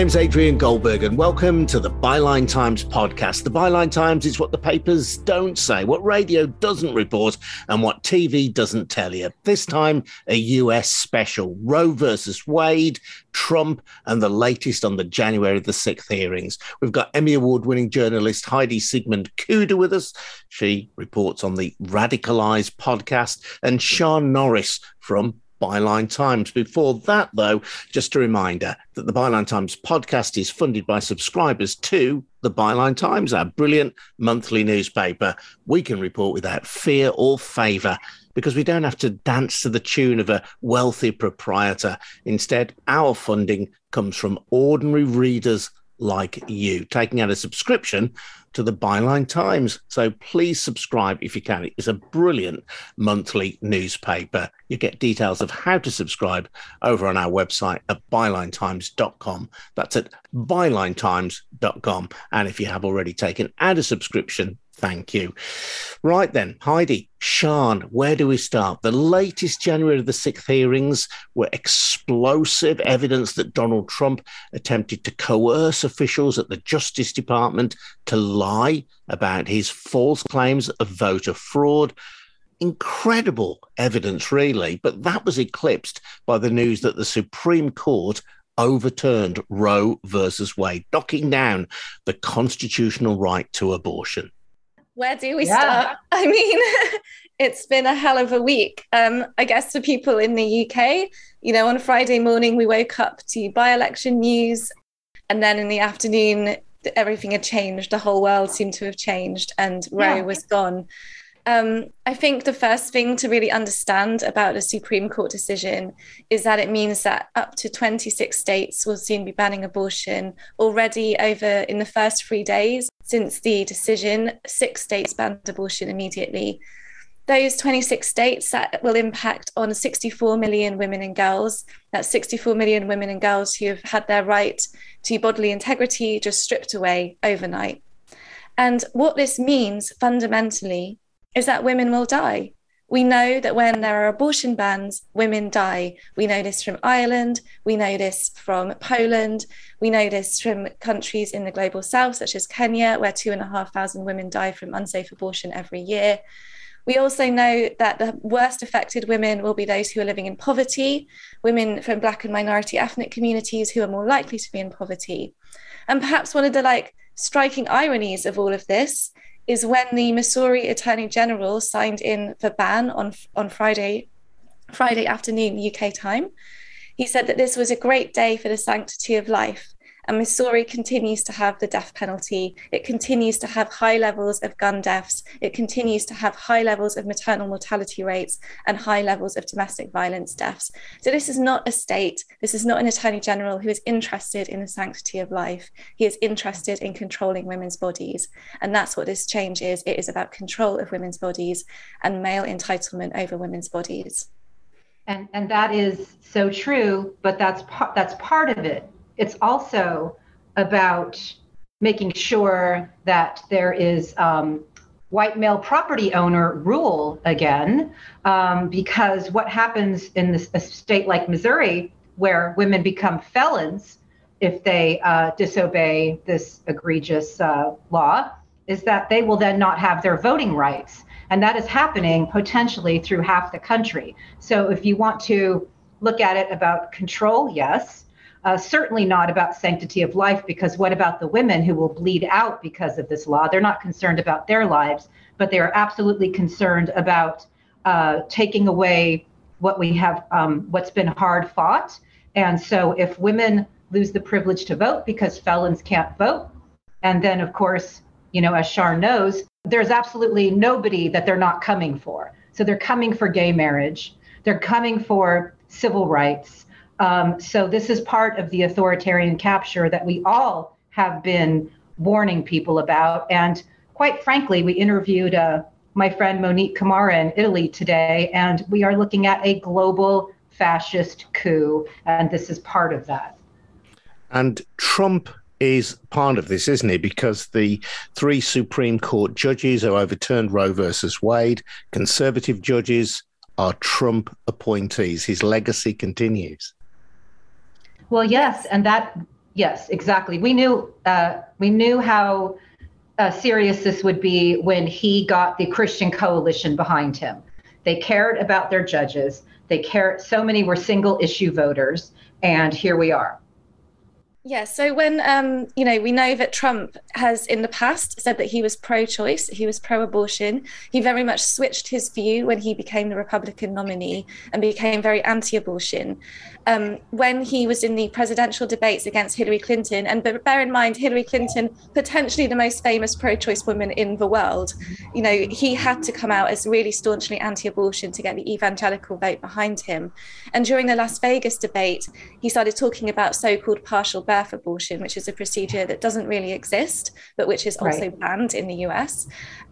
Hello, my name Adrian Goldberg, and welcome to the Byline Times podcast. The Byline Times is what the papers don't say, what radio doesn't report, and what TV doesn't tell you. This time, a US special Roe versus Wade, Trump, and the latest on the January the 6th hearings. We've got Emmy Award winning journalist Heidi Siegmund Cuda with us. She reports on the Radicalized podcast, and Sian Norris from Byline Times. Before that, though, just a reminder that the Byline Times podcast is funded by subscribers to the Byline Times, our brilliant monthly newspaper. We can report without fear or favour because we don't have to dance to the tune of a wealthy proprietor. Instead, our funding comes from ordinary readers like you, taking out a subscription to the Byline Times. So please subscribe if you can. It's a brilliant monthly newspaper. You get details of how to subscribe over on our website at bylinetimes.com. That's at bylinetimes.com. And if you have already taken out a subscription, Thank you. Right then, Heidi, Sian, where do we start? The latest January of the 6th hearings were explosive evidence that Donald Trump attempted to coerce officials at the Justice Department to lie about his false claims of voter fraud. Incredible evidence, really, but that was eclipsed by the news that the Supreme Court overturned Roe versus Wade, knocking down the constitutional right to abortion where do we yeah. start? I mean, it's been a hell of a week. Um, I guess for people in the UK, you know, on Friday morning, we woke up to by election news. And then in the afternoon, everything had changed. The whole world seemed to have changed, and Roe yeah. was gone. Um, I think the first thing to really understand about a Supreme Court decision is that it means that up to 26 states will soon be banning abortion. Already, over in the first three days since the decision, six states banned abortion immediately. Those 26 states that will impact on 64 million women and girls. That's 64 million women and girls who have had their right to bodily integrity just stripped away overnight. And what this means fundamentally is that women will die. We know that when there are abortion bans, women die. We know this from Ireland. We know this from Poland. We know this from countries in the global south, such as Kenya, where two and a half thousand women die from unsafe abortion every year. We also know that the worst affected women will be those who are living in poverty, women from Black and minority ethnic communities who are more likely to be in poverty. And perhaps one of the like striking ironies of all of this is when the Missouri Attorney General signed in the ban on on Friday, Friday afternoon UK time. He said that this was a great day for the sanctity of life and Missouri continues to have the death penalty. It continues to have high levels of gun deaths. It continues to have high levels of maternal mortality rates and high levels of domestic violence deaths. So, this is not a state, this is not an attorney general who is interested in the sanctity of life. He is interested in controlling women's bodies. And that's what this change is it is about control of women's bodies and male entitlement over women's bodies. And, and that is so true, but that's part that's part of it it's also about making sure that there is um, white male property owner rule again, um, because what happens in this, a state like Missouri, where women become felons if they uh, disobey this egregious uh, law, is that they will then not have their voting rights. And that is happening potentially through half the country. So if you want to look at it about control, yes, uh, certainly not about sanctity of life, because what about the women who will bleed out because of this law? They're not concerned about their lives, but they are absolutely concerned about uh, taking away what we have, um, what's been hard fought. And so if women lose the privilege to vote because felons can't vote, and then of course, you know, as Sian knows, there's absolutely nobody that they're not coming for. So they're coming for gay marriage, they're coming for civil rights, um, so this is part of the authoritarian capture that we all have been warning people about. And quite frankly, we interviewed uh, my friend Monique Camarra in Italy today, and we are looking at a global fascist coup, and this is part of that. And Trump is part of this, isn't he? Because the three Supreme Court judges who overturned Roe versus Wade, conservative judges, are Trump appointees. His legacy continues. Well, yes, and that Yes, exactly. We knew uh, we knew how uh, serious this would be when he got the Christian coalition behind him. They cared about their judges. They cared. So many were single issue voters, and here we are. Yeah, so when um, you know, we know that Trump has in the past said that he was pro-choice, he was pro-abortion. He very much switched his view when he became the Republican nominee and became very anti-abortion um, when he was in the presidential debates against Hillary Clinton. And bear in mind, Hillary Clinton, potentially the most famous pro choice woman in the world, you know, he had to come out as really staunchly anti abortion to get the evangelical vote behind him. And during the Las Vegas debate, he started talking about so called partial birth abortion, which is a procedure that doesn't really exist, but which is also right. banned in the US.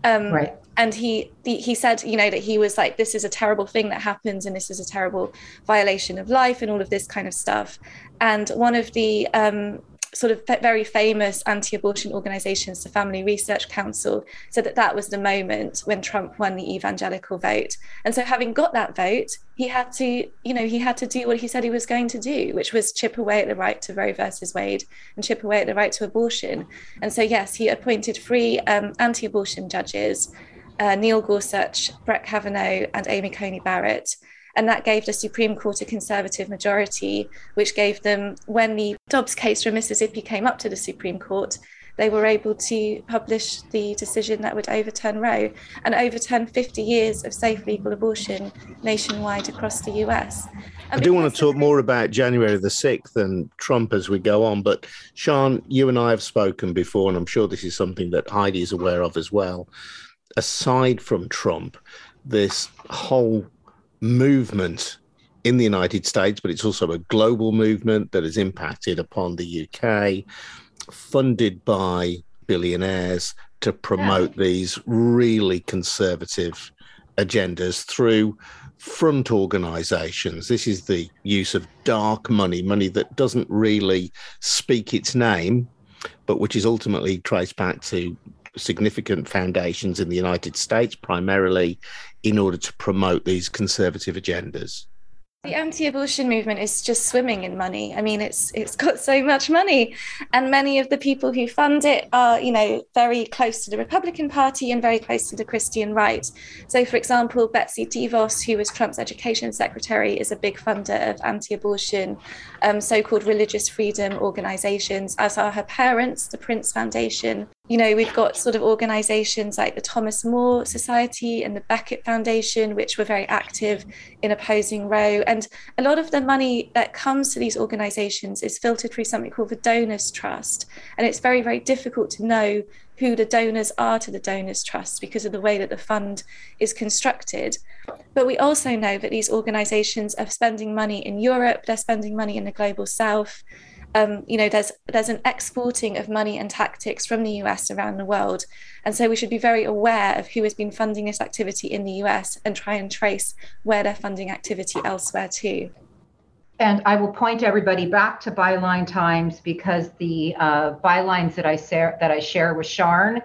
Um, right and he he said you know that he was like this is a terrible thing that happens and this is a terrible violation of life and all of this kind of stuff and one of the um, sort of very famous anti-abortion organizations the family research council said that that was the moment when trump won the evangelical vote and so having got that vote he had to you know he had to do what he said he was going to do which was chip away at the right to roe versus wade and chip away at the right to abortion and so yes he appointed three um, anti-abortion judges uh, Neil Gorsuch, Brett Kavanaugh, and Amy Coney Barrett. And that gave the Supreme Court a conservative majority, which gave them, when the Dobbs case from Mississippi came up to the Supreme Court, they were able to publish the decision that would overturn Roe and overturn 50 years of safe legal abortion nationwide across the US. And I do want to talk more about January the 6th and Trump as we go on. But Sian, you and I have spoken before, and I'm sure this is something that Heidi is aware of as well aside from Trump, this whole movement in the United States, but it's also a global movement that has impacted upon the UK, funded by billionaires to promote yeah. these really conservative agendas through front organizations. This is the use of dark money, money that doesn't really speak its name, but which is ultimately traced back to significant foundations in the United States, primarily in order to promote these conservative agendas. The anti-abortion movement is just swimming in money. I mean, it's it's got so much money, and many of the people who fund it are, you know, very close to the Republican Party and very close to the Christian right. So, for example, Betsy DeVos, who was Trump's education secretary, is a big funder of anti-abortion, um, so-called religious freedom organizations, as are her parents, the Prince Foundation, you know, we've got sort of organizations like the Thomas More Society and the Beckett Foundation, which were very active in opposing Roe. And a lot of the money that comes to these organizations is filtered through something called the Donors Trust. And it's very, very difficult to know who the donors are to the Donors Trust because of the way that the fund is constructed. But we also know that these organizations are spending money in Europe, they're spending money in the global south um, you know, there's there's an exporting of money and tactics from the US around the world, and so we should be very aware of who has been funding this activity in the US and try and trace where they're funding activity elsewhere too. And I will point everybody back to Byline Times because the uh, bylines that I share that I share with Sian,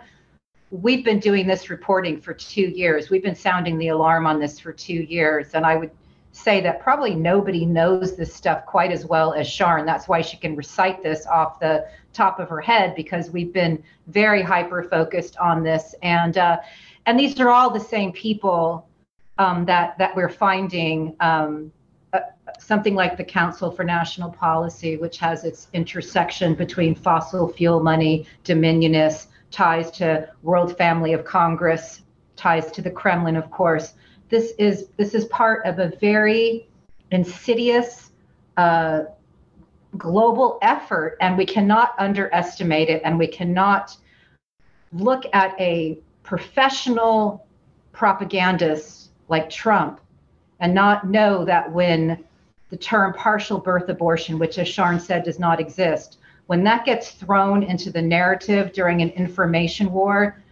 we've been doing this reporting for two years. We've been sounding the alarm on this for two years, and I would say that probably nobody knows this stuff quite as well as Sian. That's why she can recite this off the top of her head because we've been very hyper focused on this, and uh, and these are all the same people um, that that we're finding. Um, uh, something like the Council for National Policy, which has its intersection between fossil fuel money, dominionists, ties to World Family of Congress, ties to the Kremlin, of course this is this is part of a very insidious uh, global effort, and we cannot underestimate it, and we cannot look at a professional propagandist like Trump and not know that when the term partial birth abortion, which as Sian said does not exist, when that gets thrown into the narrative during an information war,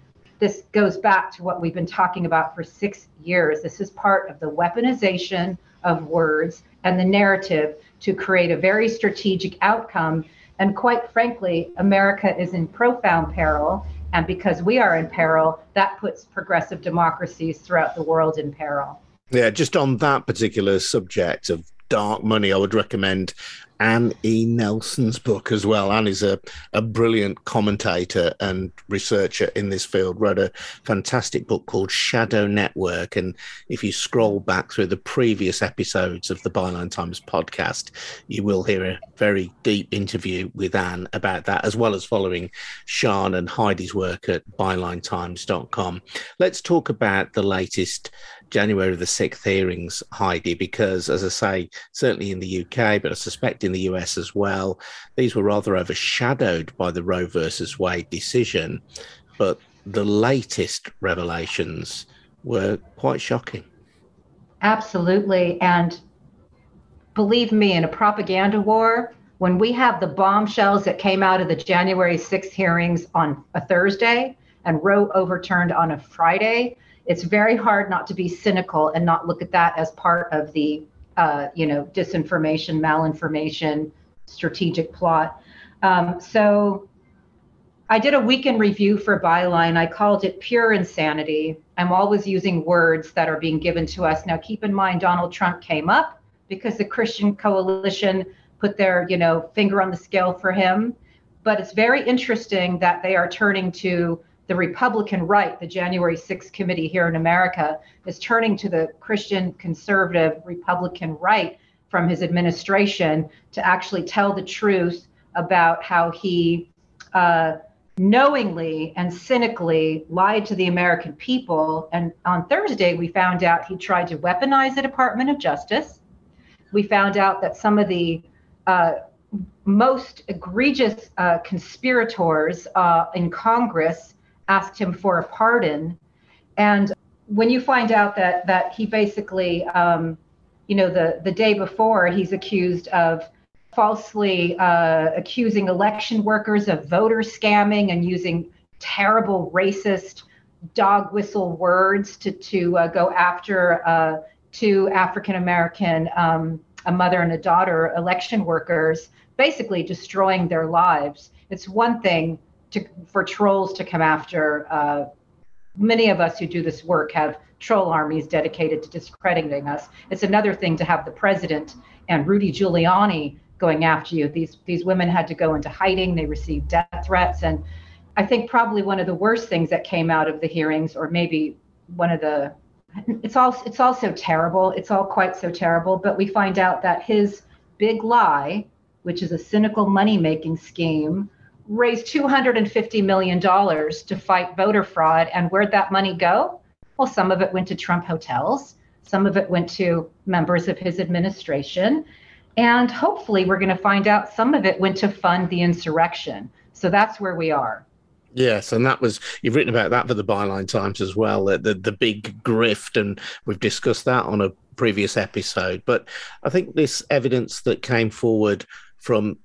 this goes back to what we've been talking about for six years. This is part of the weaponization of words and the narrative to create a very strategic outcome. And quite frankly, America is in profound peril. And because we are in peril, that puts progressive democracies throughout the world in peril. Yeah, just on that particular subject of dark money, I would recommend Anne E. Nelson's book as well. Anne is a, a brilliant commentator and researcher in this field, wrote a fantastic book called Shadow Network. And if you scroll back through the previous episodes of the Byline Times podcast, you will hear a very deep interview with Anne about that, as well as following Sian and Heidi's work at bylinetimes.com. Let's talk about the latest January the 6th hearings, Heidi, because as I say, certainly in the UK, but I suspect in the US as well, these were rather overshadowed by the Roe versus Wade decision. But the latest revelations were quite shocking. Absolutely. And believe me, in a propaganda war, when we have the bombshells that came out of the January 6th hearings on a Thursday and Roe overturned on a Friday, it's very hard not to be cynical and not look at that as part of the uh, you know disinformation malinformation strategic plot. Um, so i did a weekend review for byline. I called it pure insanity. I'm always using words that are being given to us. Now keep in mind donald trump came up because the christian coalition put their you know finger on the scale for him. But it's very interesting that they are turning to the Republican right, the January 6th committee here in America, is turning to the Christian conservative Republican right from his administration to actually tell the truth about how he uh, knowingly and cynically lied to the American people. And on Thursday, we found out he tried to weaponize the Department of Justice. We found out that some of the uh, most egregious uh, conspirators uh, in Congress asked him for a pardon. And when you find out that that he basically, um, you know, the the day before, he's accused of falsely uh, accusing election workers of voter scamming and using terrible racist dog whistle words to to uh, go after uh, two African American, um, a mother and a daughter, election workers, basically destroying their lives. It's one thing to, for trolls to come after. Uh, many of us who do this work have troll armies dedicated to discrediting us. It's another thing to have the president and Rudy Giuliani going after you. These these women had to go into hiding. They received death threats, and I think probably one of the worst things that came out of the hearings, or maybe one of the it's all it's also terrible. It's all quite so terrible. But we find out that his big lie, which is a cynical money making scheme raised $250 million to fight voter fraud. And where'd that money go? Well, some of it went to Trump hotels, some of it went to members of his administration. And hopefully, we're going to find out some of it went to fund the insurrection. So that's where we are. Yes, and that was you've written about that for the Byline Times as well, the, the, the big grift, and we've discussed that on a previous episode. But I think this evidence that came forward from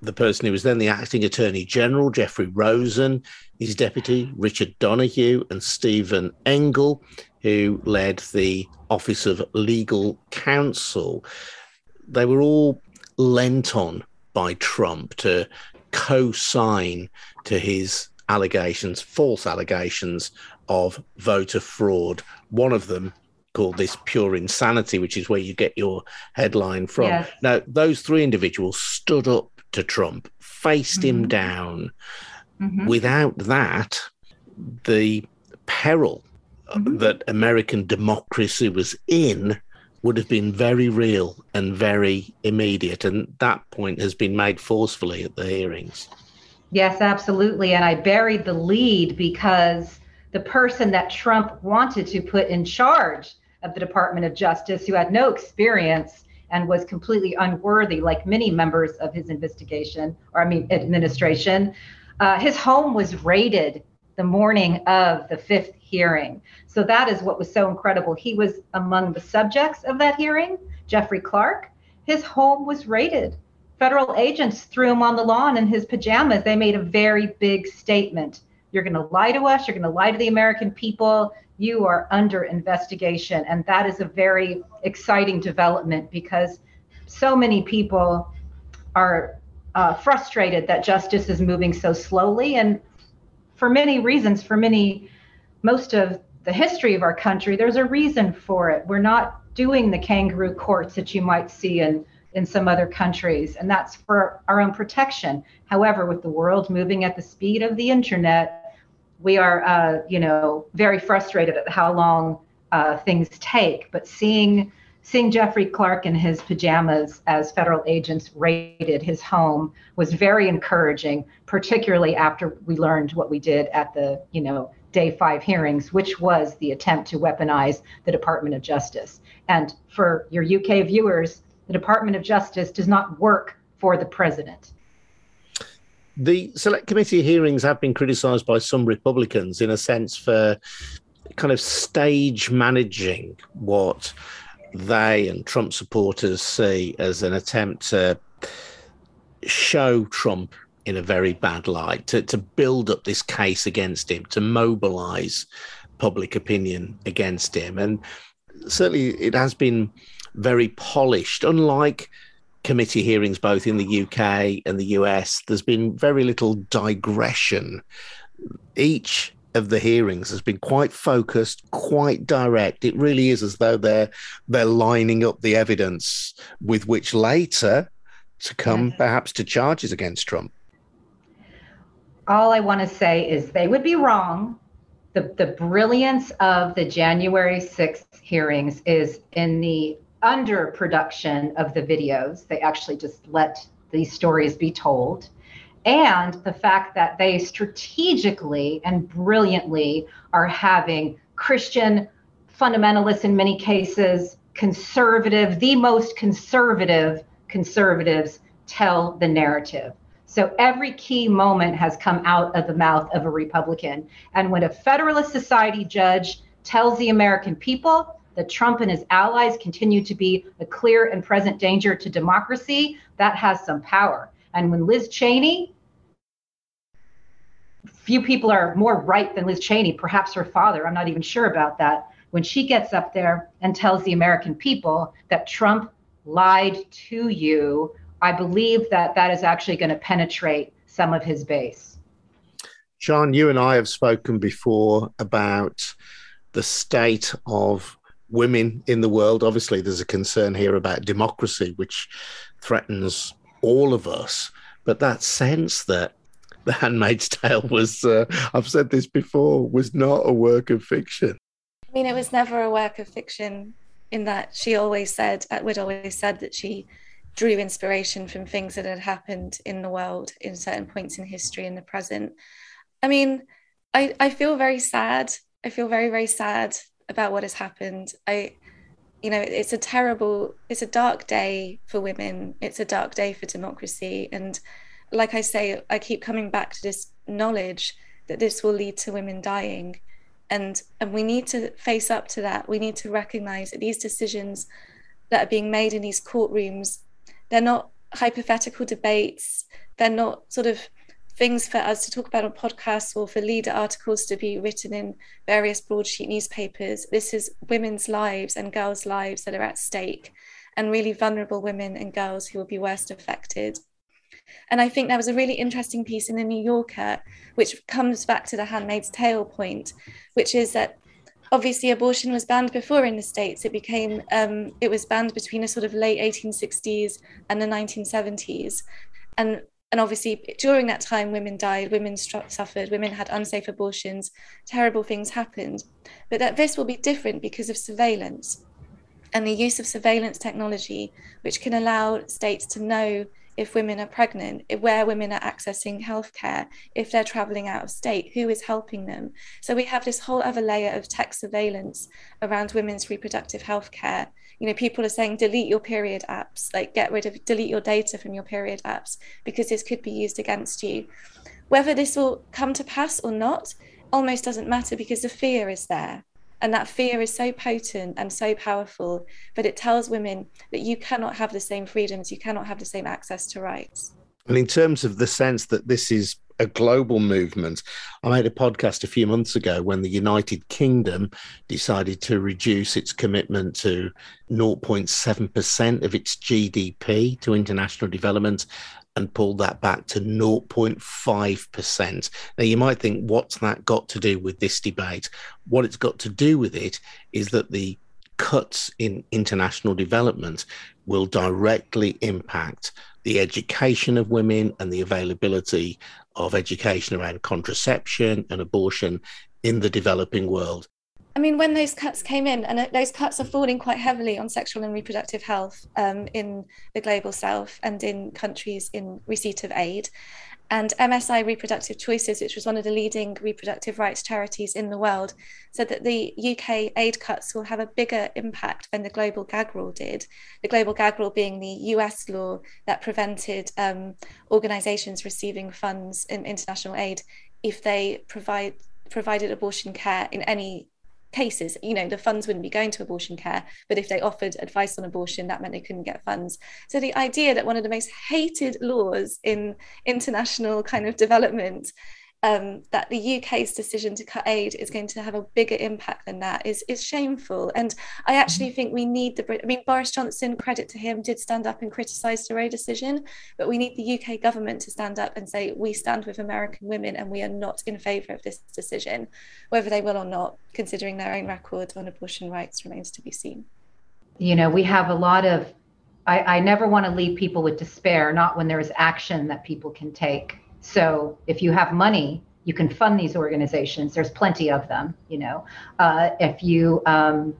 the person who was then the acting attorney general, Jeffrey Rosen, his deputy, Richard Donoghue, and Steven Engel, who led the Office of Legal Counsel. They were all lent on by Trump to co sign to his allegations, false allegations of voter fraud. One of them called this pure insanity, which is where you get your headline from. Yes. Now, those three individuals stood up to Trump, faced mm-hmm. him down. Mm-hmm. Without that, the peril mm-hmm. that American democracy was in would have been very real and very immediate. And that point has been made forcefully at the hearings. Yes, absolutely. And I buried the lead because the person that Trump wanted to put in charge of the Department of Justice, who had no experience and was completely unworthy, like many members of his investigation, or I mean, administration. Uh, his home was raided the morning of the fifth hearing. So that is what was so incredible. He was among the subjects of that hearing, Jeffrey Clark. His home was raided. Federal agents threw him on the lawn in his pajamas. They made a very big statement. You're going to lie to us. You're going to lie to the American people you are under investigation. And that is a very exciting development because so many people are uh, frustrated that justice is moving so slowly. And for many reasons, for many, most of the history of our country, there's a reason for it. We're not doing the kangaroo courts that you might see in in some other countries, and that's for our own protection. However, with the world moving at the speed of the internet, we are, uh, you know, very frustrated at how long uh, things take. But seeing seeing Jeffrey Clark in his pajamas as federal agents raided his home was very encouraging, particularly after we learned what we did at the, you know, day five hearings, which was the attempt to weaponize the Department of Justice. And for your UK viewers, the Department of Justice does not work for the president. The select committee hearings have been criticized by some Republicans in a sense for kind of stage managing what they and Trump supporters see as an attempt to show Trump in a very bad light, to, to build up this case against him, to mobilize public opinion against him. And certainly it has been very polished, unlike committee hearings both in the UK and the US. There's been very little digression. Each of the hearings has been quite focused, quite direct. It really is as though they're they're lining up the evidence with which later to come perhaps to charges against Trump. All I want to say is they would be wrong. The, the brilliance of the January 6th hearings is in the underproduction of the videos. They actually just let these stories be told and the fact that they strategically and brilliantly are having Christian fundamentalists in many cases, conservative, the most conservative conservatives tell the narrative. So every key moment has come out of the mouth of a Republican. And when a Federalist Society judge tells the American people that Trump and his allies continue to be a clear and present danger to democracy, that has some power. And when Liz Cheney few people are more right than Liz Cheney, perhaps her father. I'm not even sure about that. When she gets up there and tells the American people that Trump lied to you, I believe that that is actually going to penetrate some of his base. John, you and I have spoken before about the state of women in the world. Obviously, there's a concern here about democracy, which threatens all of us. But that sense that the Handmaid's Tale was, uh, I've said this before, was not a work of fiction. I mean, it was never a work of fiction in that she always said, Atwood always said that she drew inspiration from things that had happened in the world in certain points in history in the present. I mean, I, I feel very sad. I feel very, very sad about what has happened. I, you know, it's a terrible, it's a dark day for women. It's a dark day for democracy. And like I say, I keep coming back to this knowledge that this will lead to women dying. And, and we need to face up to that. We need to recognize that these decisions that are being made in these courtrooms, they're not hypothetical debates. They're not sort of things for us to talk about on podcasts or for leader articles to be written in various broadsheet newspapers. This is women's lives and girls' lives that are at stake, and really vulnerable women and girls who will be worst affected. And I think that was a really interesting piece in the New Yorker, which comes back to the Handmaid's Tale point, which is that obviously abortion was banned before in the states. It became um, it was banned between the sort of late 1860s and the 1970s, and and obviously during that time women died, women suffered, women had unsafe abortions, terrible things happened. But that this will be different because of surveillance and the use of surveillance technology, which can allow states to know if women are pregnant, where women are accessing healthcare, if they're traveling out of state, who is helping them. So we have this whole other layer of tech surveillance around women's reproductive healthcare. You know, people are saying delete your period apps, like get rid of, delete your data from your period apps because this could be used against you. Whether this will come to pass or not almost doesn't matter because the fear is there. And that fear is so potent and so powerful, but it tells women that you cannot have the same freedoms, you cannot have the same access to rights. And in terms of the sense that this is a global movement, I made a podcast a few months ago when the United Kingdom decided to reduce its commitment to 0.7% of its GDP to international development and pulled that back to 0.5%. Now, you might think, what's that got to do with this debate? What it's got to do with it is that the cuts in international development will directly impact the education of women and the availability of education around contraception and abortion in the developing world. I mean, when those cuts came in, and those cuts are falling quite heavily on sexual and reproductive health um, in the global south and in countries in receipt of aid. And MSI Reproductive Choices, which was one of the leading reproductive rights charities in the world, said that the UK aid cuts will have a bigger impact than the global gag rule did. The global gag rule being the US law that prevented um, organizations receiving funds in international aid if they provide provided abortion care in any cases you know the funds wouldn't be going to abortion care but if they offered advice on abortion that meant they couldn't get funds. So the idea that one of the most hated laws in international kind of development um, that the UK's decision to cut aid is going to have a bigger impact than that is is shameful. And I actually think we need the. I mean, Boris Johnson, credit to him, did stand up and criticise the Roe decision, but we need the UK government to stand up and say we stand with American women and we are not in favour of this decision, whether they will or not, considering their own record on abortion rights remains to be seen. You know, we have a lot of. I, I never want to leave people with despair, not when there is action that people can take so if you have money, you can fund these organizations. There's plenty of them, you know. Uh, if you um,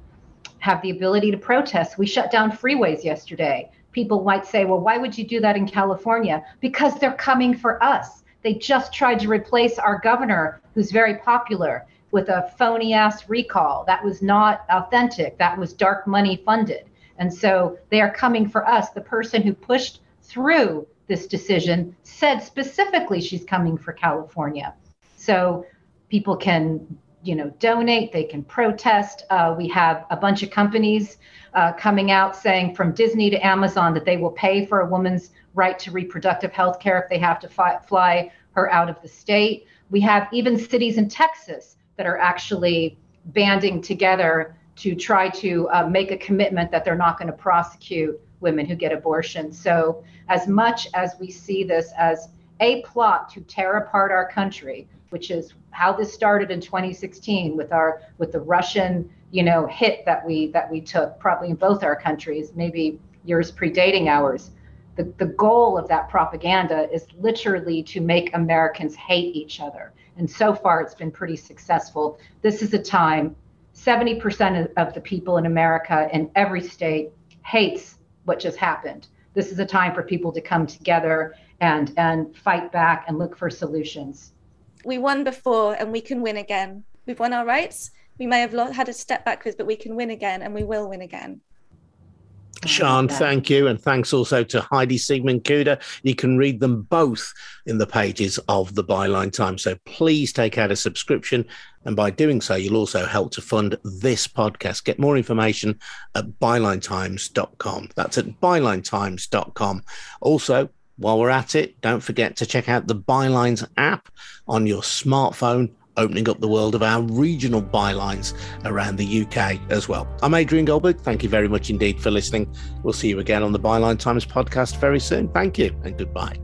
have the ability to protest, we shut down freeways yesterday. People might say, well, why would you do that in California? Because they're coming for us. They just tried to replace our governor, who's very popular, with a phony ass recall. That was not authentic. That was dark money funded. And so they are coming for us. The person who pushed through this decision said specifically she's coming for California. So people can, you know, donate, they can protest. Uh, we have a bunch of companies uh, coming out saying from Disney to Amazon that they will pay for a woman's right to reproductive health care if they have to fi- fly her out of the state. We have even cities in Texas that are actually banding together to try to uh, make a commitment that they're not going to prosecute women who get abortions. So, as much as we see this as a plot to tear apart our country, which is how this started in 2016 with our with the Russian, you know, hit that we that we took probably in both our countries, maybe yours predating ours. The, the goal of that propaganda is literally to make Americans hate each other. And so far, it's been pretty successful. This is a time 70% of the people in America in every state hates what just happened. This is a time for people to come together and and fight back and look for solutions. We won before and we can win again. We've won our rights. We may have had a step backwards, but we can win again and we will win again. Sian, thank you. And thanks also to Heidi Siegmund Cuda. You can read them both in the pages of the Byline Times. So please take out a subscription. And by doing so, you'll also help to fund this podcast. Get more information at bylinetimes.com. That's at bylinetimes.com. Also, while we're at it, don't forget to check out the Bylines app on your smartphone opening up the world of our regional bylines around the UK as well. I'm Adrian Goldberg. Thank you very much indeed for listening. We'll see you again on the Byline Times podcast very soon. Thank you and goodbye.